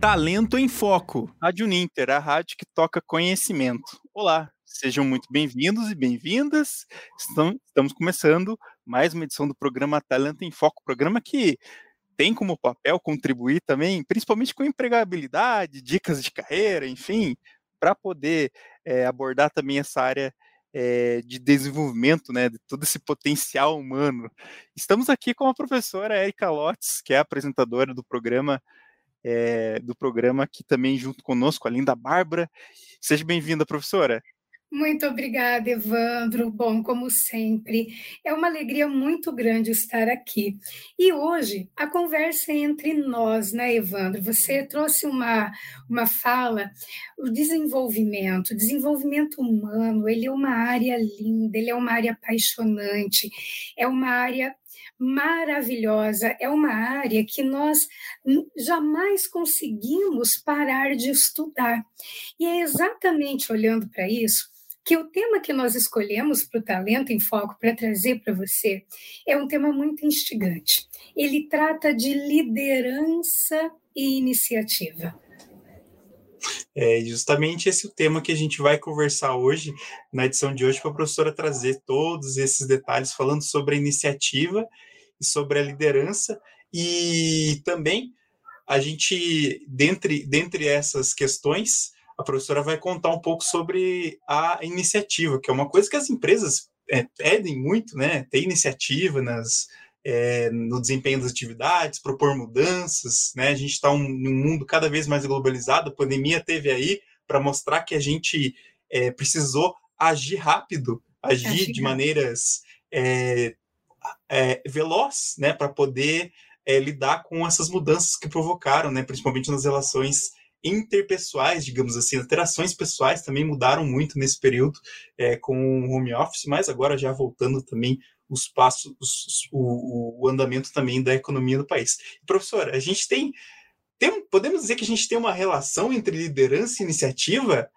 Talento em Foco, Rádio Ninter, a rádio que toca conhecimento. Olá, sejam muito bem-vindos e bem-vindas. Estamos começando mais uma edição do programa Talento em Foco, programa que tem como papel contribuir também, principalmente com empregabilidade, dicas de carreira, enfim, para poder é, abordar também essa área é, de desenvolvimento, né, de todo esse potencial humano. Estamos aqui com a professora Erika Lotz, que é apresentadora do programa é, do programa aqui também junto conosco, além da Bárbara. Seja bem-vinda, professora. Muito obrigada, Evandro. Bom, como sempre, é uma alegria muito grande estar aqui. E hoje a conversa é entre nós, né, Evandro? Você trouxe uma, uma fala, o desenvolvimento, desenvolvimento humano, ele é uma área linda, ele é uma área apaixonante, é uma área maravilhosa, é uma área que nós jamais conseguimos parar de estudar. E é exatamente olhando para isso que o tema que nós escolhemos para o Talento em Foco para trazer para você é um tema muito instigante. Ele trata de liderança e iniciativa. É justamente esse o tema que a gente vai conversar hoje, na edição de hoje, para a professora trazer todos esses detalhes falando sobre a iniciativa e sobre a liderança. E também a gente, dentre, dentre essas questões, a professora vai contar um pouco sobre a iniciativa, que é uma coisa que as empresas é, pedem muito, né? Ter iniciativa nas, é, no desempenho das atividades, propor mudanças, né? A gente está um, num mundo cada vez mais globalizado, a pandemia teve aí para mostrar que a gente é, precisou agir rápido, agir de maneiras é, veloz, né? Para poder lidar com essas mudanças que provocaram, né? Principalmente nas relações interpessoais, digamos assim, interações pessoais também mudaram muito nesse período é, com o home office, mas agora já voltando também os passos, os, o, o, andamento também da economia do país. Professora, a gente tem, tem, podemos dizer que a gente tem uma relação entre liderança e iniciativa?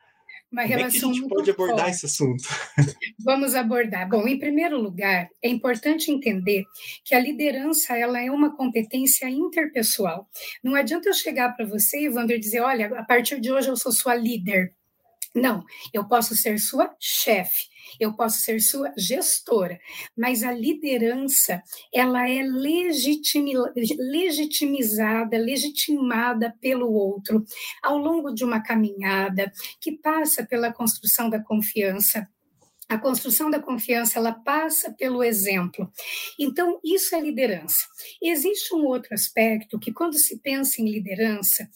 Uma relação Como é que a gente pode abordar forte. esse assunto? Vamos abordar. Bom, em primeiro lugar, é importante entender que a liderança ela é uma competência interpessoal. Não adianta eu chegar para você, Wander, e dizer, olha, a partir de hoje eu sou sua líder. Não, eu posso ser sua chefe, eu posso ser sua gestora, mas a liderança, ela é legitimizada, legitimada pelo outro ao longo de uma caminhada que passa pela construção da confiança, a construção da confiança ela passa pelo exemplo. Então, isso é liderança. Existe um outro aspecto que, quando se pensa em liderança,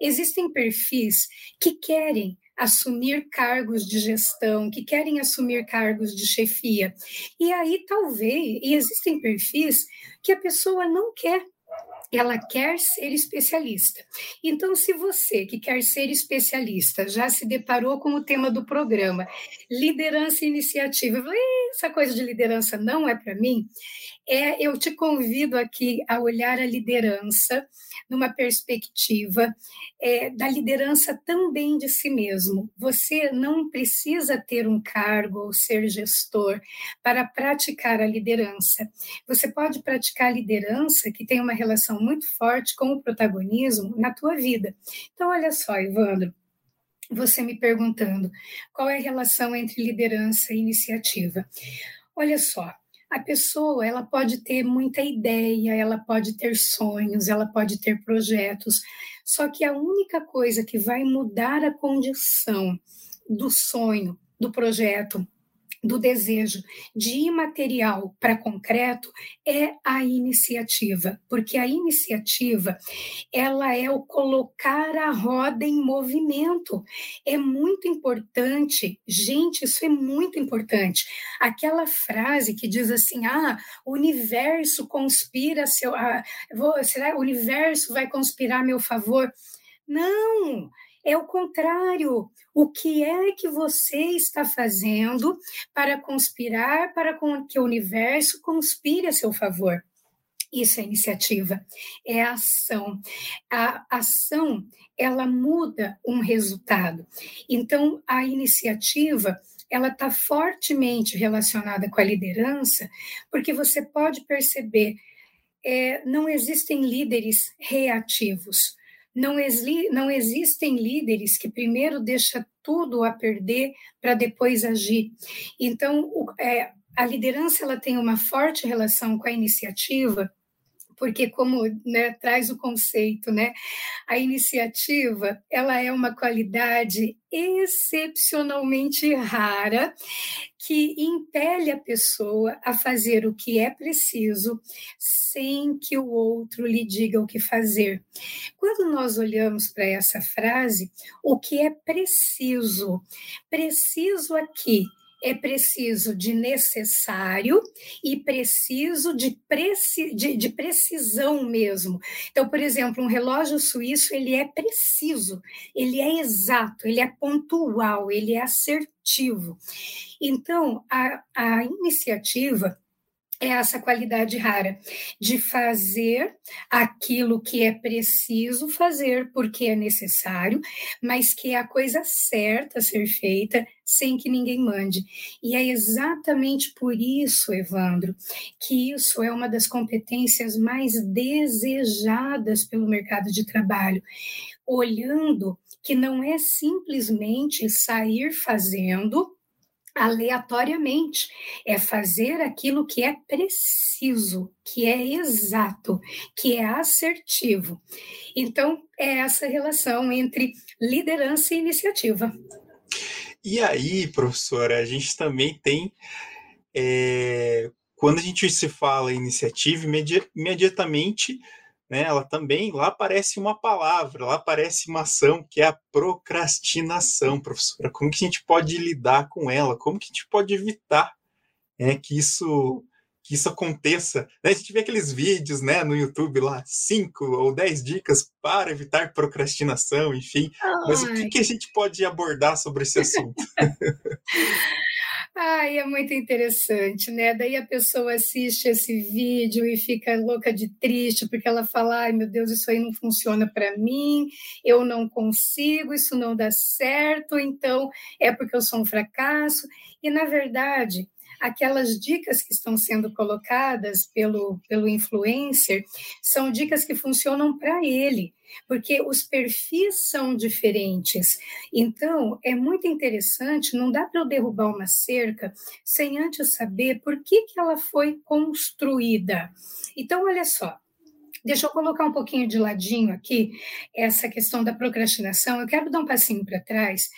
existem perfis que querem assumir cargos de gestão, que querem assumir cargos de chefia. E aí, talvez, e existem perfis que a pessoa não quer ela quer ser especialista. Então, se você que quer ser especialista já se deparou com o tema do programa, liderança e iniciativa, essa coisa de liderança não é para mim, é, eu te convido aqui a olhar a liderança numa perspectiva é, da liderança também de si mesmo. Você não precisa ter um cargo ou ser gestor para praticar a liderança. Você pode praticar a liderança que tem uma relação muito forte com o protagonismo na tua vida. Então, olha só, Ivandro, você me perguntando qual é a relação entre liderança e iniciativa. Olha só, a pessoa ela pode ter muita ideia, ela pode ter sonhos, ela pode ter projetos, só que a única coisa que vai mudar a condição do sonho, do projeto, do desejo de imaterial para concreto é a iniciativa, porque a iniciativa ela é o colocar a roda em movimento. É muito importante, gente, isso é muito importante. Aquela frase que diz assim: "Ah, o universo conspira seu, ah, vou, será o universo vai conspirar a meu favor?" Não, é o contrário. O que é que você está fazendo para conspirar para que o universo conspire a seu favor? Isso é iniciativa, é ação. A ação, ela muda um resultado. Então, a iniciativa, ela está fortemente relacionada com a liderança, porque você pode perceber, é, não existem líderes reativos Não, exi não existem líderes que primeiro deixam tudo a perder para depois agir. Então, o, é, a liderança ela tem uma forte relação com a iniciativa, porque como né, traz o conceito, né, a iniciativa ela é uma qualidade excepcionalmente rara que impele a pessoa a fazer o que é preciso sem que o outro lhe diga o que fazer. Quando nós olhamos para essa frase, o que é preciso? Preciso aqui é preciso de necessário e preciso de, preci, de, de, precisão mesmo. Então, por exemplo, um relógio suíço ele é preciso, ele é exato, ele é pontual, ele é assertivo. Então, a, a iniciativa é essa qualidade rara de fazer aquilo que é preciso fazer porque é necessário, mas que é a coisa certa a ser feita sem que ninguém mande. E é exatamente por isso, Evandro, que isso é uma das competências mais desejadas pelo mercado de trabalho, olhando que não é simplesmente sair fazendo aleatoriamente, é fazer aquilo que é preciso, que é exato, que é assertivo. Então, é essa relação entre liderança e iniciativa. E aí, professora, a gente também tem. É, quando a gente se fala em iniciativa, imediatamente né, ela também, lá aparece uma palavra, lá aparece uma ação, que é a procrastinação, professora. Como que a gente pode lidar com ela? Como que a gente pode evitar né, que isso que isso aconteça? Né, a gente vê aqueles vídeos né, no YouTube lá, cinco ou dez dicas para evitar procrastinação, enfim. Ai. Mas o que, que a gente pode abordar sobre esse assunto? Ai, é muito interessante, né? Daí a pessoa assiste esse vídeo e fica louca de triste, porque ela fala: ai meu Deus, isso aí não funciona para mim, eu não consigo, isso não dá certo, então é porque eu sou um fracasso. E na verdade, aquelas dicas que estão sendo colocadas pelo, pelo influencer são dicas que funcionam para ele, porque os perfis são diferentes. Então, é muito interessante, não dá para eu derrubar uma cerca sem antes saber por que, que ela foi construída. Então, olha só, Deixa eu colocar um pouquinho de ladinho aqui essa questão da procrastinação. Eu quero dar um passinho para trás.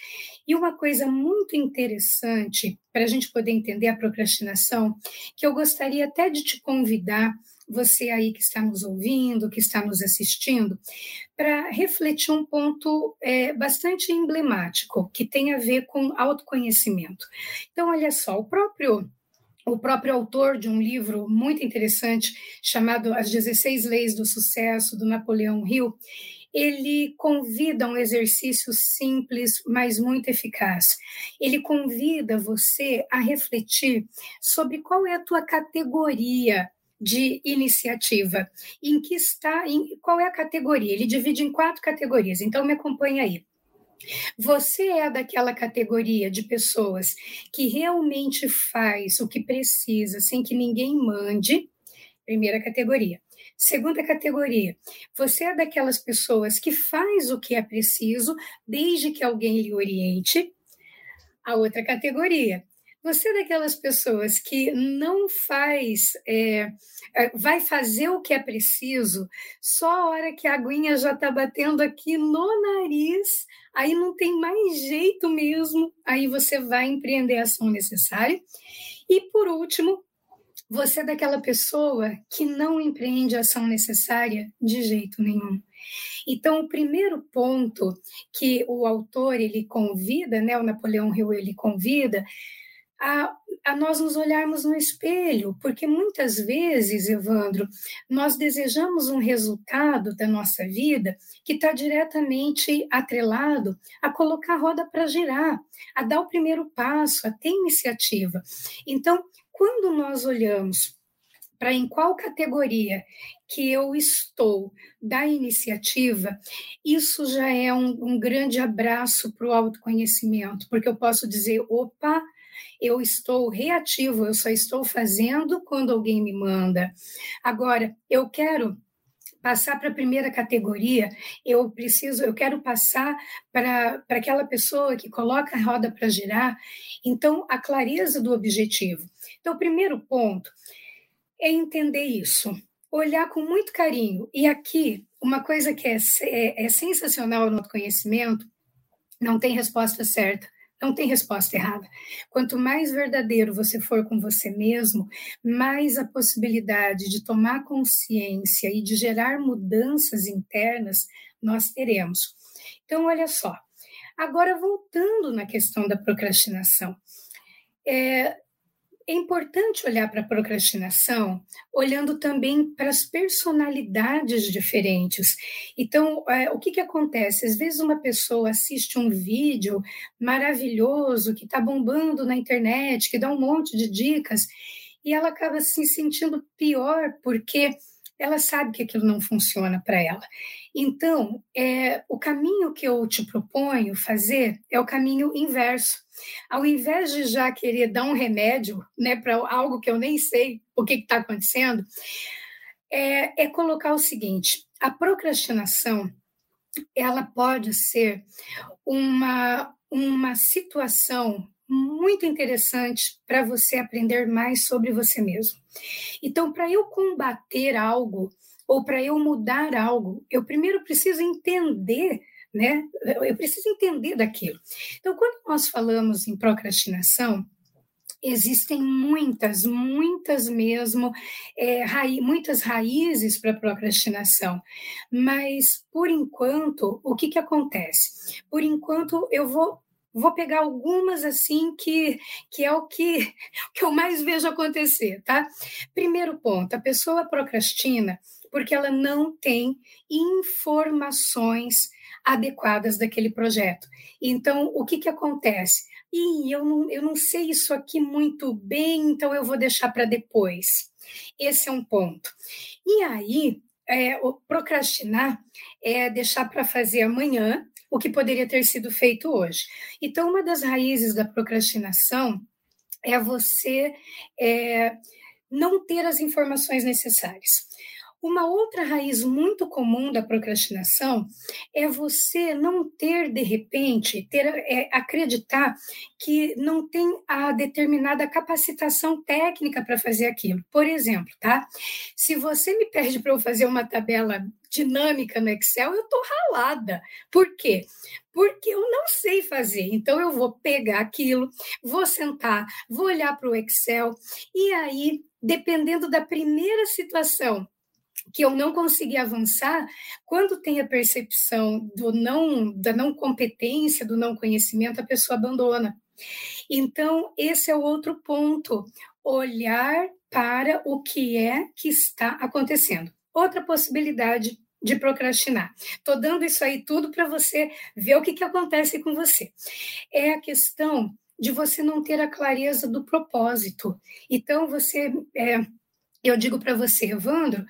E uma coisa muito interessante para a gente poder entender a procrastinação, que eu gostaria até de te convidar, você aí que está nos ouvindo, que está nos assistindo, para refletir um ponto é, bastante emblemático, que tem a ver com autoconhecimento. Então, olha só, o próprio o próprio autor de um livro muito interessante chamado As 16 Leis do Sucesso, do Napoleão Hill, ele convida um exercício simples, mas muito eficaz. Ele convida você a refletir sobre qual é a tua categoria de iniciativa, em que está, em, qual é a categoria. Ele divide em quatro categorias, então me acompanha aí. Você é daquela categoria de pessoas que realmente faz o que precisa sem que ninguém mande, primeira categoria. Segunda categoria, você é daquelas pessoas que faz o que é preciso desde que alguém lhe oriente. A outra categoria, você é daquelas pessoas que não faz, é, é vai fazer o que é preciso só a hora que a aguinha já está batendo aqui no nariz, aí não tem mais jeito mesmo, aí você vai empreender a ação necessária. E por último, você é daquela pessoa que não empreende a ação necessária de jeito nenhum. Então, o primeiro ponto que o autor ele convida, né, o Napoleão Hill ele convida a, a nós nos olharmos no espelho, porque muitas vezes, Evandro, nós desejamos um resultado da nossa vida que está diretamente atrelado a colocar a roda para girar, a dar o primeiro passo, a ter iniciativa. Então, quando nós olhamos para em qual categoria que eu estou da iniciativa, isso já é um, um grande abraço para o autoconhecimento, porque eu posso dizer, opa, eu estou reativo, eu só estou fazendo quando alguém me manda. Agora, eu quero passar para a primeira categoria, eu preciso, eu quero passar para aquela pessoa que coloca a roda para girar. Então, a clareza do objetivo. Então, o primeiro ponto é entender isso, olhar com muito carinho. E aqui, uma coisa que é, é, é sensacional no conhecimento, não tem resposta certa. Não tem resposta errada. Quanto mais verdadeiro você for com você mesmo, mais a possibilidade de tomar consciência e de gerar mudanças internas nós teremos. Então, olha só. Agora, voltando na questão da procrastinação. É, é importante olhar para a procrastinação olhando também para as personalidades diferentes. Então, é, o que, que acontece? Às vezes, uma pessoa assiste um vídeo maravilhoso que está bombando na internet, que dá um monte de dicas, e ela acaba se sentindo pior porque ela sabe que aquilo não funciona para ela. Então, é, o caminho que eu te proponho fazer é o caminho inverso. Ao invés de já querer dar um remédio né, para algo que eu nem sei o que está acontecendo, é, é colocar o seguinte: a procrastinação ela pode ser uma, uma situação muito interessante para você aprender mais sobre você mesmo. Então, para eu combater algo ou para eu mudar algo, eu primeiro preciso entender né? Eu preciso entender daquilo. Então, quando nós falamos em procrastinação, existem muitas, muitas mesmo, é, muitas raízes para procrastinação. Mas, por enquanto, o que, que acontece? Por enquanto, eu vou vou pegar algumas assim que, que é o que, que eu mais vejo acontecer, tá? Primeiro ponto, a pessoa procrastina porque ela não tem informações adequadas daquele projeto. Então, o que, que acontece? E eu não, eu não sei isso aqui muito bem, então eu vou deixar para depois. Esse é um ponto. E aí, é, procrastinar é deixar para fazer amanhã o que poderia ter sido feito hoje. Então, uma das raízes da procrastinação é você é, não ter as informações necessárias. Uma outra raiz muito comum da procrastinação é você não ter, de repente, ter, é, acreditar que não tem a determinada capacitação técnica para fazer aquilo. Por exemplo, tá? Se você me pede para eu fazer uma tabela dinâmica no Excel, eu estou ralada. Por quê? Porque eu não sei fazer. Então, eu vou pegar aquilo, vou sentar, vou olhar para o Excel, e aí, dependendo da primeira situação que eu não consegui avançar, quando tem a percepção do não da não competência, do não conhecimento, a pessoa abandona. Então, esse é o outro ponto, olhar para o que é que está acontecendo. Outra possibilidade de procrastinar. Estou dando isso aí tudo para você ver o que, que acontece com você. É a questão de você não ter a clareza do propósito. Então, você é, eu digo para você, Evandro,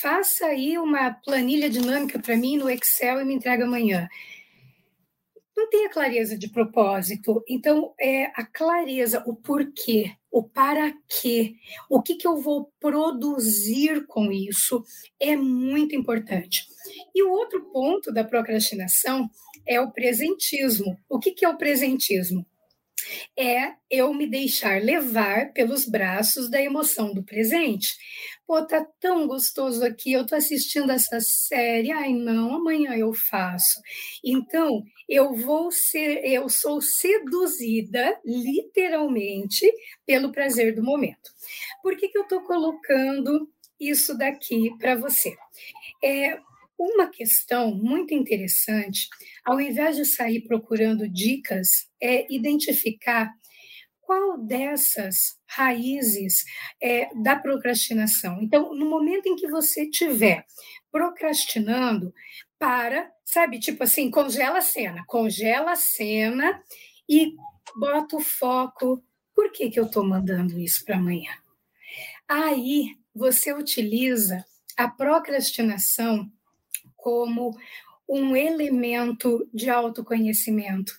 faça aí uma planilha dinâmica para mim no Excel e me entrega amanhã. Não tem a clareza de propósito. Então, é a clareza, o porquê, o para quê, o que, que eu vou produzir com isso é muito importante. E o outro ponto da procrastinação é o presentismo. O que, que é o presentismo? É eu me deixar levar pelos braços da emoção do presente. Pô, tá tão gostoso aqui, eu tô assistindo essa série, ai não, amanhã eu faço. Então, eu vou ser, eu sou seduzida, literalmente, pelo prazer do momento. Por que, que eu tô colocando isso daqui para você? É, uma questão muito interessante, ao invés de sair procurando dicas, é identificar qual dessas raízes é, da procrastinação. Então, no momento em que você estiver procrastinando, para, sabe, tipo assim, congela a cena, congela a cena e bota o foco. Por que, que eu estou mandando isso para amanhã? Aí você utiliza a procrastinação como um elemento de autoconhecimento.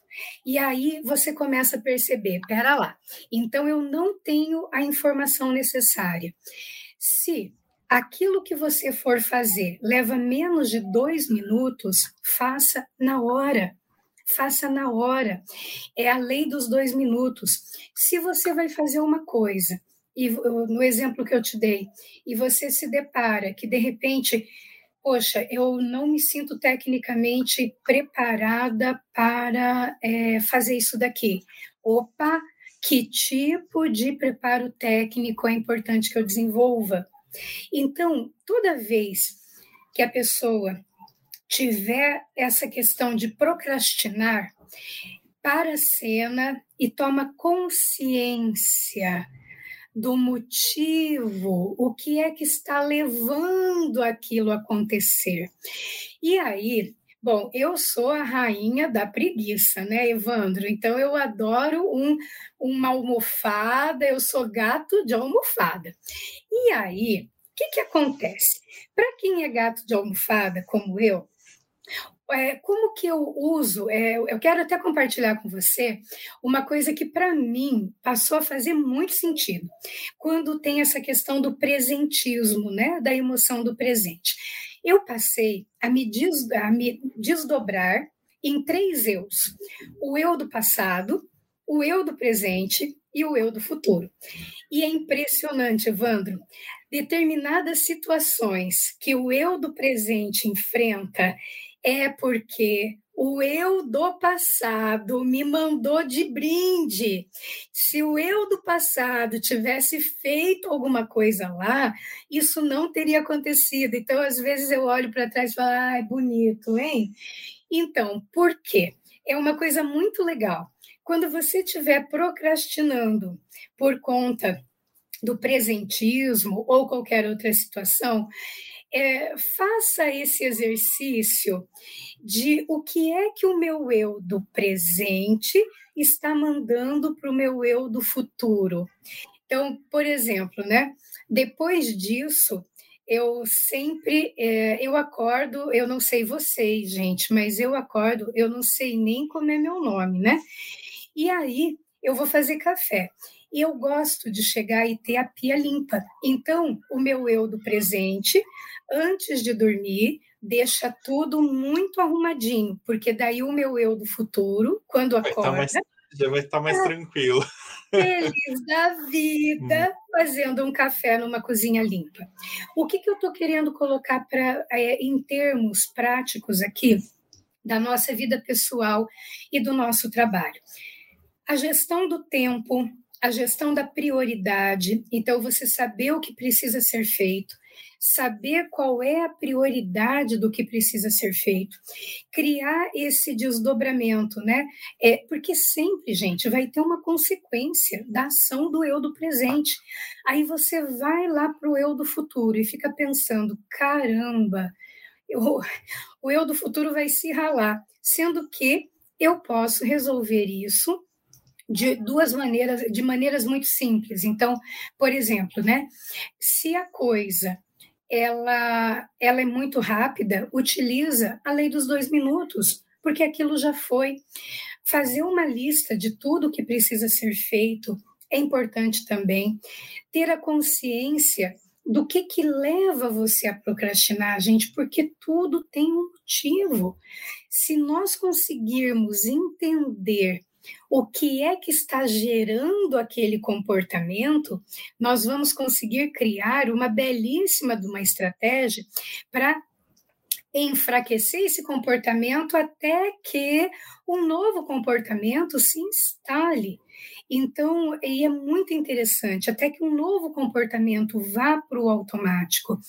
E aí você começa a perceber, pera lá, então eu não tenho a informação necessária. Se aquilo que você for fazer leva menos de dois minutos, faça na hora. Faça na hora. É a lei dos dois minutos. Se você vai fazer uma coisa, e no exemplo que eu te dei, e você se depara que de repente poxa, eu não me sinto tecnicamente preparada para é, fazer isso daqui. Opa, que tipo de preparo técnico é importante que eu desenvolva? Então, toda vez que a pessoa tiver essa questão de procrastinar, para a cena e toma consciência do motivo, o que é que está levando aquilo a acontecer. E aí, bom, eu sou a rainha da preguiça, né, Evandro? Então eu adoro um, uma almofada, eu sou gato de almofada. E aí, o que, que acontece? Para quem é gato de almofada, como eu, é, como que eu uso? É, eu quero até compartilhar com você uma coisa que para mim passou a fazer muito sentido quando tem essa questão do presentismo, né, da emoção do presente. Eu passei a me, des, a me desdobrar em três eus: o eu do passado, o eu do presente e o eu do futuro. E é impressionante, Evandro, determinadas situações que o eu do presente enfrenta é porque o eu do passado me mandou de brinde. Se o eu do passado tivesse feito alguma coisa lá, isso não teria acontecido. Então, às vezes, eu olho para trás e falo, ai, bonito, hein? Então, por quê? É uma coisa muito legal. Quando você estiver procrastinando por conta do presentismo ou qualquer outra situação, é, faça esse exercício de o que é que o meu eu do presente está mandando para o meu eu do futuro. Então, por exemplo, né? Depois disso, eu sempre é, eu acordo, eu não sei vocês, gente, mas eu acordo, eu não sei nem como é meu nome, né? E aí eu vou fazer café. Eu gosto de chegar e ter a pia limpa. Então, o meu eu do presente antes de dormir, deixa tudo muito arrumadinho, porque daí o meu eu do futuro, quando vai acorda. Mais, já vai estar mais é, tranquilo. Feliz da vida, hum. fazendo um café numa cozinha limpa. O que, que eu estou querendo colocar pra, é, em termos práticos aqui da nossa vida pessoal e do nosso trabalho? A gestão do tempo, a gestão da prioridade, então você saber o que precisa ser feito, saber qual é a prioridade do que precisa ser feito, criar esse desdobramento, né? É, porque sempre, gente, vai ter uma consequência da ação do eu do presente. Aí você vai lá para o eu do futuro e fica pensando: caramba, eu, o eu do futuro vai se ralar, sendo que eu posso resolver isso de duas maneiras, de maneiras muito simples. Então, por exemplo, né, se a coisa ela, ela é muito rápida, utiliza a lei dos dois minutos, porque aquilo já foi. Fazer uma lista de tudo que precisa ser feito é importante também. Ter a consciência do que, que leva você a procrastinar, gente, porque tudo tem um motivo. Se nós conseguirmos entender o que é que está gerando aquele comportamento, nós vamos conseguir criar uma belíssima de uma estratégia para enfraquecer esse comportamento até que um novo comportamento se instale. Então, e é muito interessante, até que um novo comportamento vá para o automático.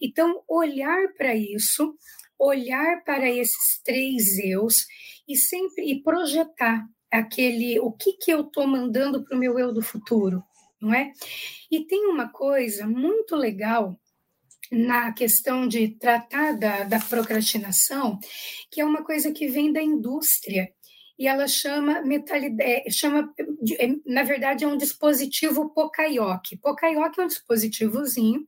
Então, olhar para isso, olhar para esses três eus e sempre e projetar aquele o que, que eu estou mandando para o meu eu do futuro, não é? E tem uma coisa muito legal na questão de tratar da, da procrastinação, que é uma coisa que vem da indústria, e ela chama metalidade, é, chama, é, na verdade, é um dispositivo Pokaioke. Pokaioke é um dispositivozinho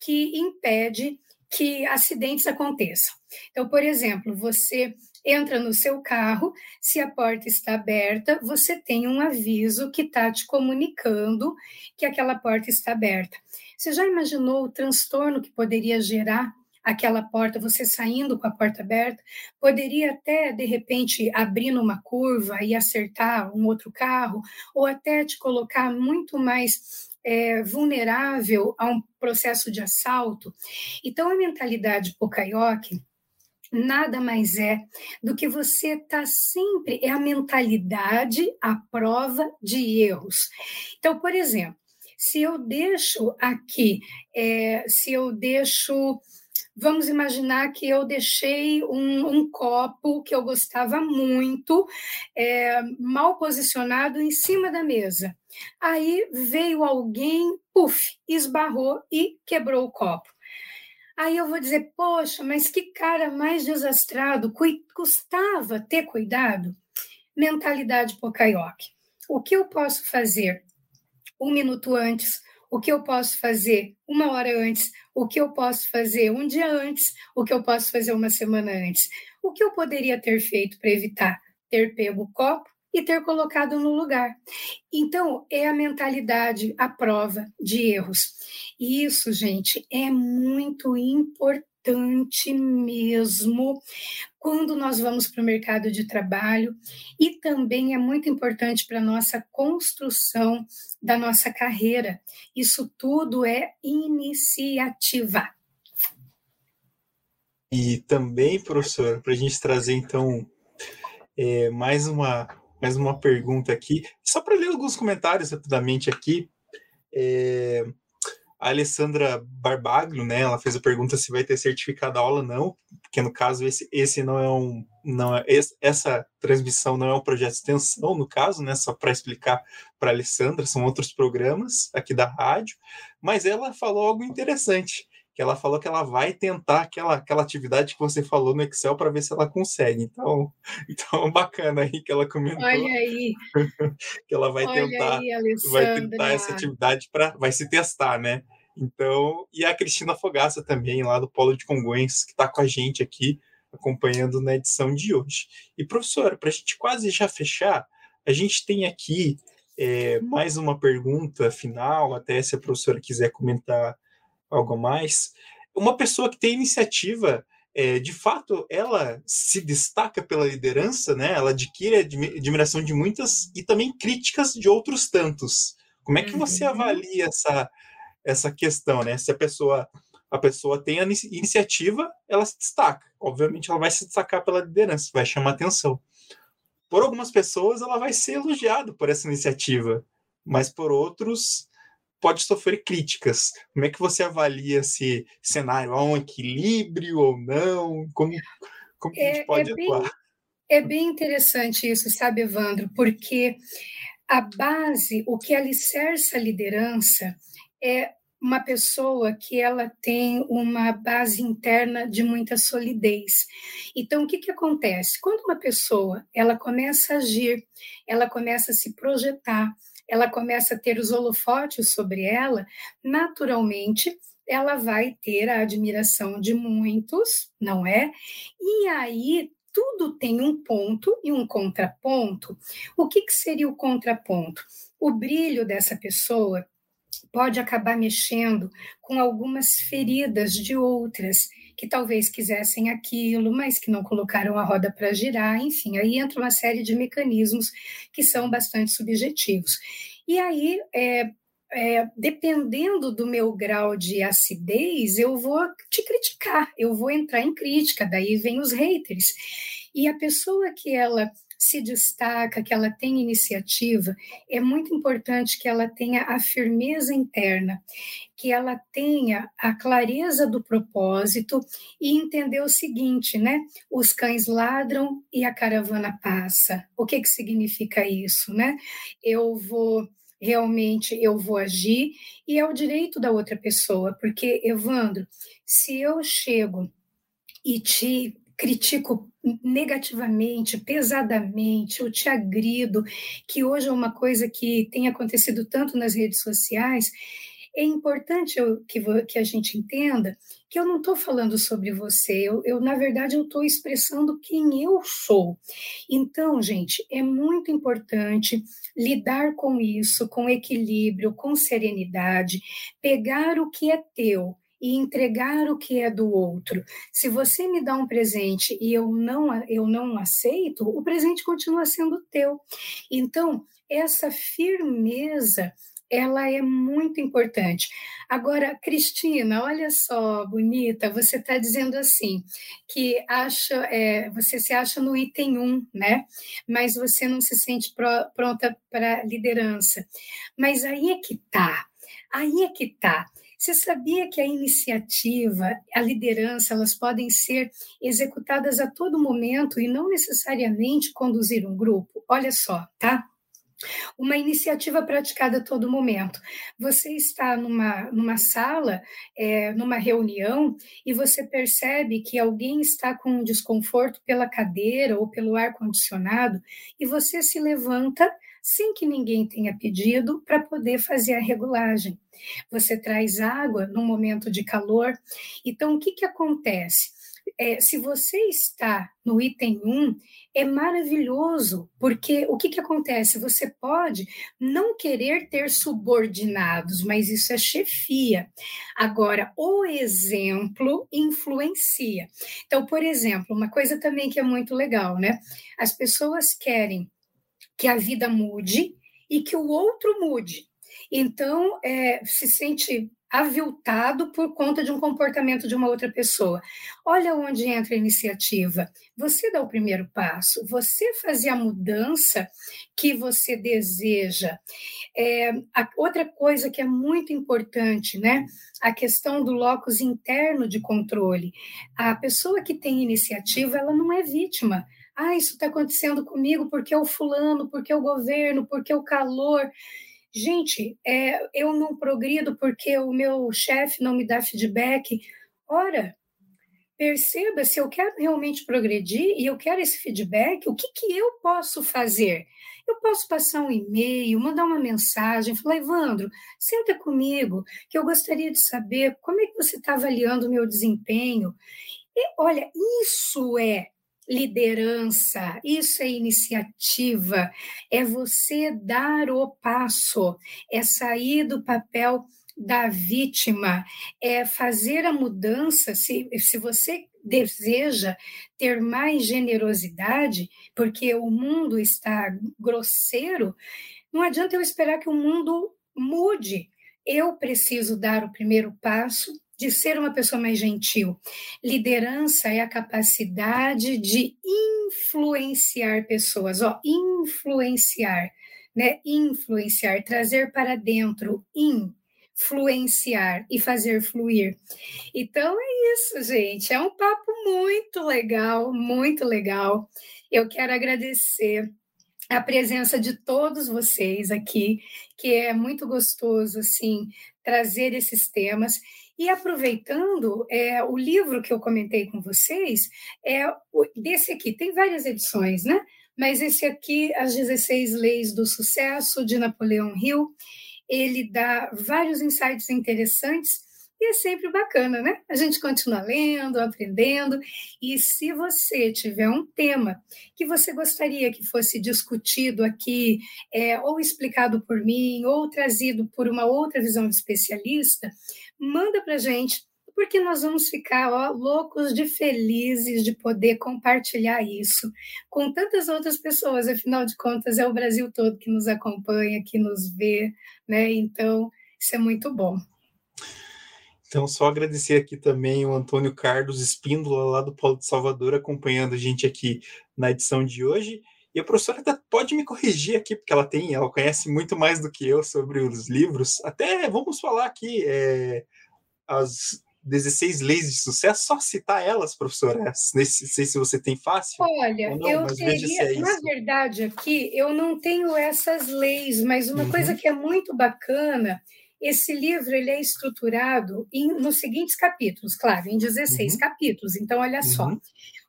que impede que acidentes aconteçam. Então, por exemplo, você entra no seu carro, se a porta está aberta, você tem um aviso que está te comunicando que aquela porta está aberta. Você já imaginou o transtorno que poderia gerar aquela porta, você saindo com a porta aberta, poderia até, de repente, abrir numa curva e acertar um outro carro, ou até te colocar muito mais é, vulnerável a um processo de assalto. Então, a mentalidade Pocaioque nada mais é do que você está sempre, é a mentalidade à prova de erros. Então, por exemplo, se eu deixo aqui, é, se eu deixo Vamos imaginar que eu deixei um, um copo que eu gostava muito, é, mal posicionado em cima da mesa. Aí veio alguém, puf, esbarrou e quebrou o copo. Aí eu vou dizer, poxa, mas que cara mais desastrado, custava ter cuidado? Mentalidade pocaioque. O que eu posso fazer um minuto antes? O que eu posso fazer uma hora antes? o que eu posso fazer um dia antes, o que eu posso fazer uma semana antes. O que eu poderia ter feito para evitar ter pego o copo e ter colocado no lugar. Então, é a mentalidade à prova de erros. E isso, gente, é muito importante mesmo quando nós vamos para o mercado de trabalho e também é muito importante para a nossa construção da nossa carreira. Isso tudo é iniciativa. E também, professor, para a gente trazer então é, mais uma mais uma pergunta aqui, só para ler alguns comentários rapidamente aqui. É, a Alessandra Barbaglio, né, ela fez a pergunta se vai ter certificado a aula não, porque no caso esse, esse não é um não é essa transmissão não é um projeto de extensão no caso, né, só para explicar para Alessandra, são outros programas aqui da rádio, mas ela falou algo interessante que ela falou que ela vai tentar aquela, aquela atividade que você falou no Excel para ver se ela consegue. Então, então bacana aí que ela comentou. Olha aí. que ela vai Olha tentar, aí, vai tentar essa atividade para vai se testar, né? Então, e a Cristina Fogaça também, lá do Polo de Congonhas, que está com a gente aqui, acompanhando na edição de hoje. E, professora, para a gente quase já fechar, a gente tem aqui é, mais uma pergunta final, até se a professora quiser comentar algo mais. Uma pessoa que tem iniciativa, é, de fato, ela se destaca pela liderança, né? Ela adquire a admiração de muitas e também críticas de outros tantos. Como é que você uhum. avalia essa, essa questão, né? Se a pessoa a pessoa tem a iniciativa, ela se destaca. Obviamente, ela vai se destacar pela liderança, vai chamar atenção. Por algumas pessoas, ela vai ser elogiada por essa iniciativa, mas por outros, pode sofrer críticas. Como é que você avalia esse cenário? Há um equilíbrio ou não? Como, como é, a gente pode é atuar? Bem, é bem interessante isso, sabe, Evandro? Porque a base, o que alicerça a liderança é uma pessoa que ela tem uma base interna de muita solidez. Então, o que, que acontece? Quando uma pessoa ela começa a agir, ela começa a se projetar, ela começa a ter os holofotes sobre ela, naturalmente ela vai ter a admiração de muitos, não é? E aí tudo tem um ponto e um contraponto. O que, que seria o contraponto? O brilho dessa pessoa pode acabar mexendo com algumas feridas de outras que talvez quisessem aquilo, mas que não colocaram a roda para girar, enfim, aí entra uma série de mecanismos que são bastante subjetivos. E aí, é, é, dependendo do meu grau de acidez, eu vou te criticar, eu vou entrar em crítica, daí vem os haters. E a pessoa que ela se destaca, que ela tem iniciativa, é muito importante que ela tenha a firmeza interna, que ela tenha a clareza do propósito e entender o seguinte, né? Os cães ladram e a caravana passa. O que que significa isso, né? Eu vou realmente eu vou agir e é o direito da outra pessoa, porque Evandro, se eu chego e te critico negativamente, pesadamente, ou te agrido, que hoje é uma coisa que tem acontecido tanto nas redes sociais, é importante que, que a gente entenda que eu não estou falando sobre você, eu, eu na verdade eu estou expressando quem eu sou. Então, gente, é muito importante lidar com isso, com equilíbrio, com serenidade, pegar o que é teu e entregar o que é do outro. Se você me dá um presente e eu não eu não aceito, o presente continua sendo teu. Então, essa firmeza ela é muito importante. Agora, Cristina, olha só, bonita, você está dizendo assim, que acha, é, você se acha no item 1, né? Mas você não se sente pro, pronta para liderança. Mas aí é que tá, aí é que tá. Você sabia que a iniciativa, a liderança, elas podem ser executadas a todo momento e não necessariamente conduzir um grupo? Olha só, tá? Uma iniciativa praticada a todo momento. Você está numa, numa sala, é, numa reunião, e você percebe que alguém está com um desconforto pela cadeira ou pelo ar-condicionado, e você se levanta sem que ninguém tenha pedido para poder fazer a regulagem. Você traz água no momento de calor. Então, o que, que acontece? É, se você está no item 1, é maravilhoso, porque o que, que acontece? Você pode não querer ter subordinados, mas isso é chefia. Agora, o exemplo influencia. Então, por exemplo, uma coisa também que é muito legal, né? As pessoas querem que a vida mude e que o outro mude. Então, é, se sente aviltado por conta de um comportamento de uma outra pessoa. Olha onde entra a iniciativa. Você dá o primeiro passo, você fazer a mudança que você deseja. É, outra coisa que é muito importante, né? A questão do locus interno de controle. A pessoa que tem iniciativa, ela não é vítima. Ah, isso está acontecendo comigo porque o fulano, porque o governo, porque o calor. Gente, é, eu não progrido porque o meu chefe não me dá feedback. Ora, perceba se eu quero realmente progredir e eu quero esse feedback, o que, que eu posso fazer? Eu posso passar um e-mail, mandar uma mensagem, falar, Evandro, senta comigo, que eu gostaria de saber como é que você está avaliando o meu desempenho. E, olha, isso é liderança, isso é iniciativa, é você dar o passo, é sair do papel da vítima, é fazer a mudança. Se, se você deseja ter mais generosidade, porque o mundo está grosseiro, não adianta eu esperar que o mundo mude. Eu preciso dar o primeiro passo de ser uma pessoa mais gentil. Liderança é a capacidade de influenciar pessoas, ó, influenciar, né? Influenciar, trazer para dentro, influenciar e fazer fluir. Então é isso, gente. É um papo muito legal, muito legal. Eu quero agradecer a presença de todos vocês aqui, que é muito gostoso assim trazer esses temas e aproveitando, é, o livro que eu comentei com vocês é desse aqui, tem várias edições, né? Mas esse aqui, As 16 Leis do Sucesso, de Napoleão Hill, ele dá vários insights interessantes e é sempre bacana, né? A gente continua lendo, aprendendo. E se você tiver um tema que você gostaria que fosse discutido aqui, é, ou explicado por mim, ou trazido por uma outra visão de especialista, manda para gente, porque nós vamos ficar ó, loucos de felizes de poder compartilhar isso com tantas outras pessoas. Afinal de contas, é o Brasil todo que nos acompanha, que nos vê, né? Então, isso é muito bom. Então, só agradecer aqui também o Antônio Carlos Espíndola, lá do Polo de Salvador, acompanhando a gente aqui na edição de hoje. E a professora até pode me corrigir aqui, porque ela tem, ela conhece muito mais do que eu sobre os livros. Até vamos falar aqui é, as 16 leis de sucesso, só citar elas, professora. Não sei se você tem fácil. Olha, não, eu teria, é na verdade, aqui eu não tenho essas leis, mas uma uhum. coisa que é muito bacana esse livro ele é estruturado em, nos seguintes capítulos, claro, em 16 uhum. capítulos. Então, olha só. Uhum.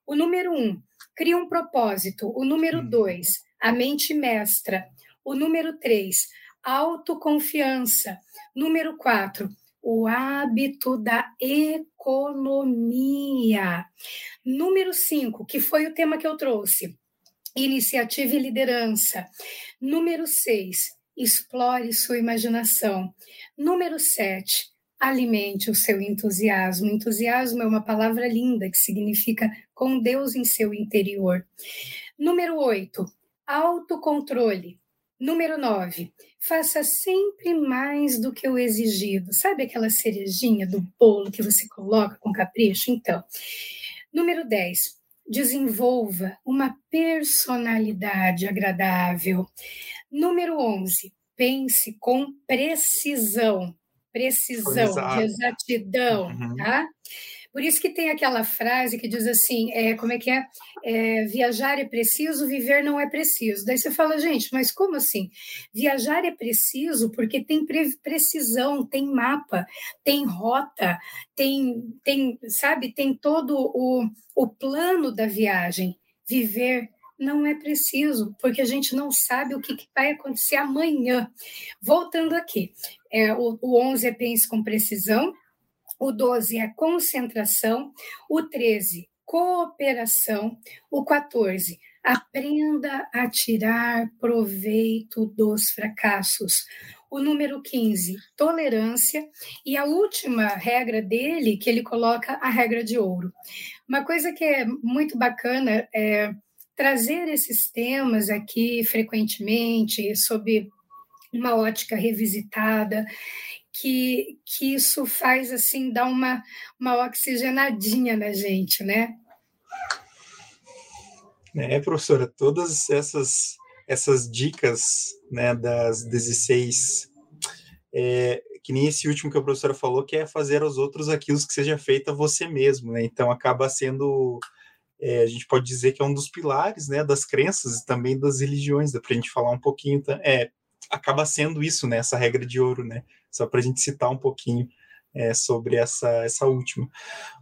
O número um, cria um propósito. O número uhum. dois, a mente mestra. O número três, autoconfiança. Número quatro, o hábito da economia. Número cinco, que foi o tema que eu trouxe, iniciativa e liderança. Número seis, explore sua imaginação. Número sete, alimente o seu entusiasmo. Entusiasmo é uma palavra linda que significa com Deus em seu interior. Número oito, autocontrole. Número 9. Faça sempre mais do que o exigido. Sabe aquela cerejinha do bolo que você coloca com capricho? Então. Número 10. Desenvolva uma personalidade agradável. Número 11. Pense com precisão. Precisão, de exatidão, uhum. tá? Por isso que tem aquela frase que diz assim, é, como é que é? é? Viajar é preciso, viver não é preciso. Daí você fala, gente, mas como assim? Viajar é preciso porque tem pre precisão, tem mapa, tem rota, tem, tem sabe, tem todo o, o plano da viagem. Viver não é preciso, porque a gente não sabe o que, que vai acontecer amanhã. Voltando aqui, é, o, o 11 é pense com precisão, o 12 é concentração, o 13, cooperação, o 14, aprenda a tirar proveito dos fracassos. O número 15, tolerância. E a última regra dele, que ele coloca a regra de ouro. Uma coisa que é muito bacana é trazer esses temas aqui frequentemente, sob uma ótica revisitada que, que isso faz assim dar uma, uma oxigenadinha na gente, né? É, professora, todas essas essas dicas né, das 16, é, que nem esse último que a professora falou, que é fazer aos outros aquilo que seja feito a você mesmo, né? Então acaba sendo, é, a gente pode dizer que é um dos pilares, né, das crenças e também das religiões, dá para a gente falar um pouquinho, é, acaba sendo isso, né, essa regra de ouro, né? só para a gente citar um pouquinho é, sobre essa, essa última.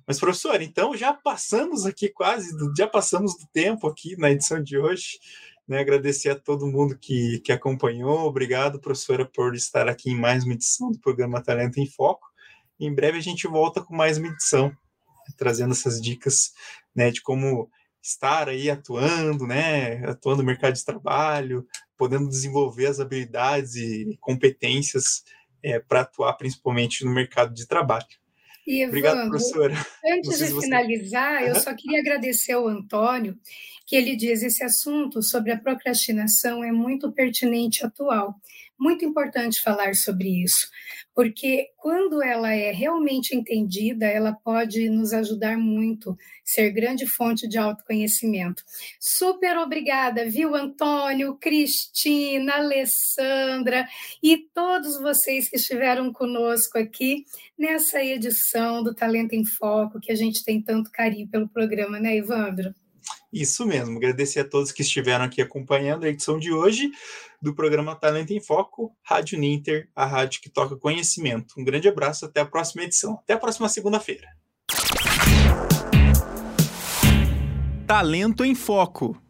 Mas, professor, então já passamos aqui quase, do, já passamos do tempo aqui na edição de hoje. Né, agradecer a todo mundo que, que acompanhou. Obrigado, professora, por estar aqui em mais uma edição do programa Talento em Foco. em breve a gente volta com mais uma edição, trazendo essas dicas né, de como estar aí atuando, né, atuando no mercado de trabalho, podendo desenvolver as habilidades e competências é, para atuar principalmente no mercado de trabalho. Obrigado, professora. Antes de finalizar, eu só queria agradecer ao Antônio, que ele diz esse assunto sobre a procrastinação é muito pertinente e atual. Muito importante falar sobre isso, porque quando ela é realmente entendida, ela pode nos ajudar muito, ser grande fonte de autoconhecimento. Super obrigada, viu, Antônio, Cristina, Alessandra e todos vocês que estiveram conosco aqui nessa edição do Talento em Foco, que a gente tem tanto carinho pelo programa, né, Ivandro? Isso mesmo, agradecer a todos que estiveram aqui acompanhando a edição de hoje do programa Talento em Foco, Rádio Ninter, a rádio que toca conhecimento. Um grande abraço, até a próxima edição. Até a próxima segunda-feira. Talento em Foco.